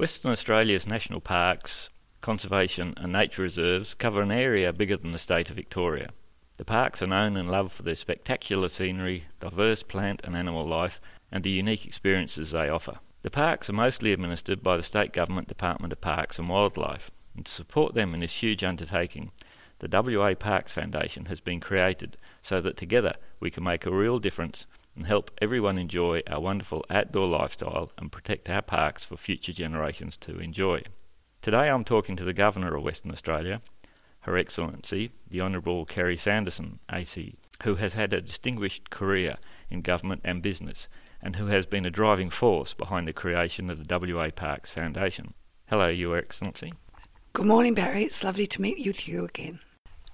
Western Australia's national parks, conservation and nature reserves cover an area bigger than the state of Victoria. The parks are known and loved for their spectacular scenery, diverse plant and animal life, and the unique experiences they offer. The parks are mostly administered by the state government Department of Parks and Wildlife, and to support them in this huge undertaking, the WA Parks Foundation has been created so that together we can make a real difference and help everyone enjoy our wonderful outdoor lifestyle and protect our parks for future generations to enjoy. Today I'm talking to the Governor of Western Australia, Her Excellency, the Honourable Kerry Sanderson, AC, who has had a distinguished career in government and business and who has been a driving force behind the creation of the WA Parks Foundation. Hello, Your Excellency. Good morning, Barry. It's lovely to meet with you again.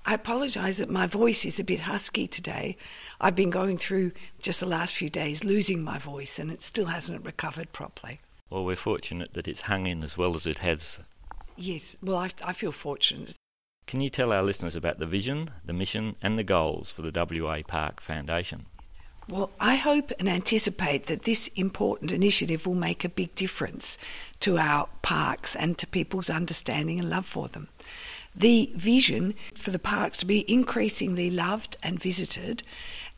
I apologise that my voice is a bit husky today. I've been going through just the last few days losing my voice and it still hasn't recovered properly. Well, we're fortunate that it's hung in as well as it has. Yes, well, I, I feel fortunate. Can you tell our listeners about the vision, the mission, and the goals for the WA Park Foundation? Well, I hope and anticipate that this important initiative will make a big difference to our parks and to people's understanding and love for them the vision for the parks to be increasingly loved and visited,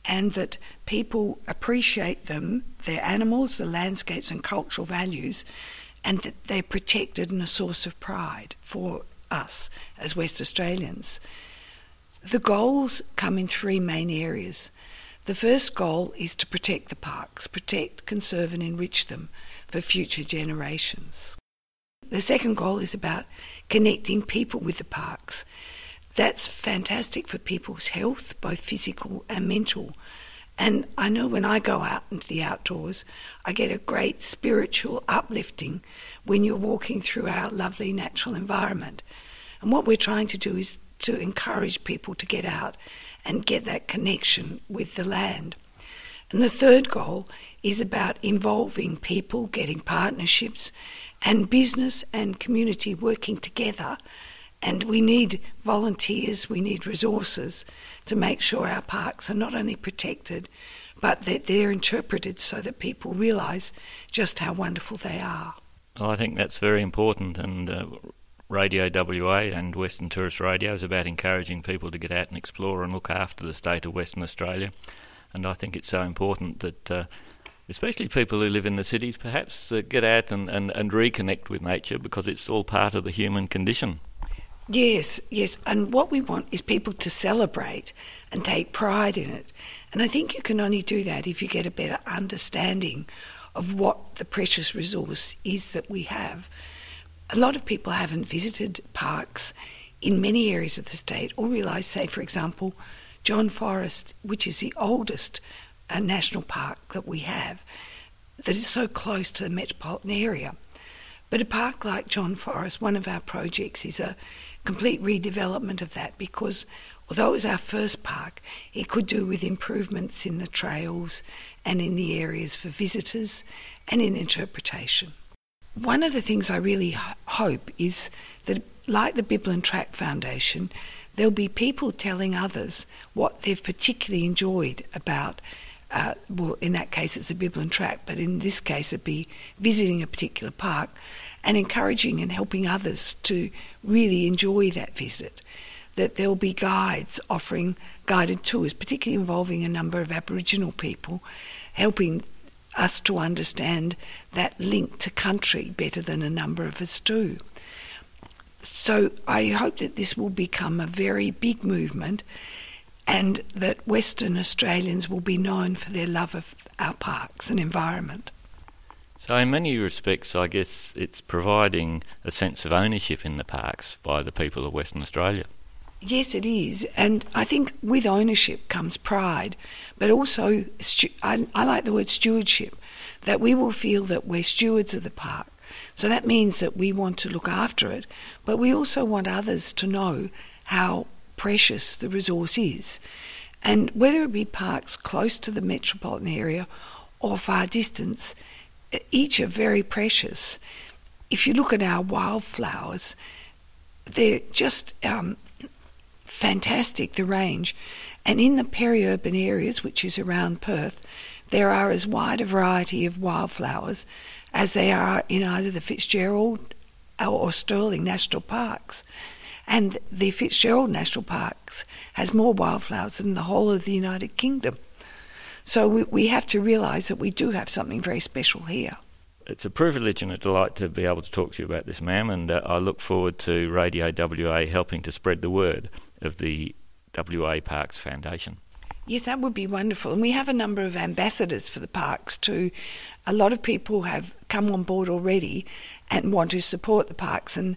and that people appreciate them, their animals, the landscapes, and cultural values, and that they're protected and a source of pride for us as West Australians. The goals come in three main areas. The first goal is to protect the parks, protect, conserve, and enrich them for future generations. The second goal is about connecting people with the parks. That's fantastic for people's health, both physical and mental. And I know when I go out into the outdoors, I get a great spiritual uplifting when you're walking through our lovely natural environment. And what we're trying to do is to encourage people to get out and get that connection with the land. And the third goal is about involving people, getting partnerships, and business and community working together. And we need volunteers, we need resources to make sure our parks are not only protected, but that they're interpreted so that people realise just how wonderful they are. Well, I think that's very important, and uh, Radio WA and Western Tourist Radio is about encouraging people to get out and explore and look after the state of Western Australia. And I think it's so important that uh, especially people who live in the cities, perhaps uh, get out and, and, and reconnect with nature because it's all part of the human condition. Yes, yes. And what we want is people to celebrate and take pride in it. And I think you can only do that if you get a better understanding of what the precious resource is that we have. A lot of people haven't visited parks in many areas of the state or realise, say, for example, John Forrest, which is the oldest a national park that we have that is so close to the metropolitan area. But a park like John Forrest, one of our projects is a complete redevelopment of that because although it was our first park, it could do with improvements in the trails and in the areas for visitors and in interpretation. One of the things I really hope is that, like the Bibbulmun Track Foundation, there'll be people telling others what they've particularly enjoyed about uh, well, in that case, it's a Bibbulmun track, but in this case, it'd be visiting a particular park and encouraging and helping others to really enjoy that visit. That there'll be guides offering guided tours, particularly involving a number of Aboriginal people, helping us to understand that link to country better than a number of us do. So I hope that this will become a very big movement and that Western Australians will be known for their love of our parks and environment. So, in many respects, I guess it's providing a sense of ownership in the parks by the people of Western Australia. Yes, it is. And I think with ownership comes pride, but also, I, I like the word stewardship, that we will feel that we're stewards of the park. So that means that we want to look after it, but we also want others to know how precious the resource is. And whether it be parks close to the metropolitan area or far distance, each are very precious. If you look at our wildflowers, they're just um, fantastic, the range. And in the peri-urban areas, which is around Perth, there are as wide a variety of wildflowers as they are in either the Fitzgerald or Stirling National Parks. And the Fitzgerald National Parks has more wildflowers than the whole of the United Kingdom. So we, we have to realise that we do have something very special here. It's a privilege and a delight to be able to talk to you about this, ma'am, and uh, I look forward to Radio WA helping to spread the word of the WA Parks Foundation. Yes, that would be wonderful. And we have a number of ambassadors for the parks too. A lot of people have come on board already and want to support the parks, and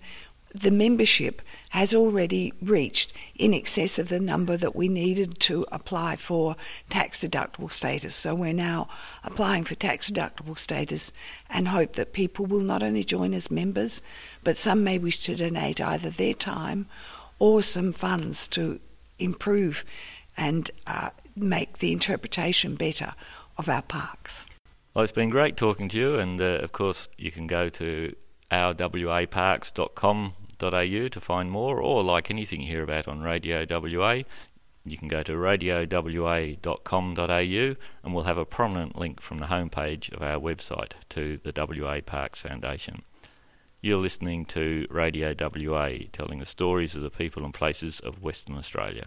the membership has already reached in excess of the number that we needed to apply for tax deductible status. So we're now applying for tax deductible status and hope that people will not only join as members, but some may wish to donate either their time or some funds to improve and uh, make the interpretation better of our parks. Well, it's been great talking to you, and uh, of course, you can go to ourwaparks.com radio.au to find more, or like anything you hear about on Radio WA, you can go to radiowa.com.au and we'll have a prominent link from the homepage of our website to the WA Parks Foundation. You're listening to Radio WA, telling the stories of the people and places of Western Australia.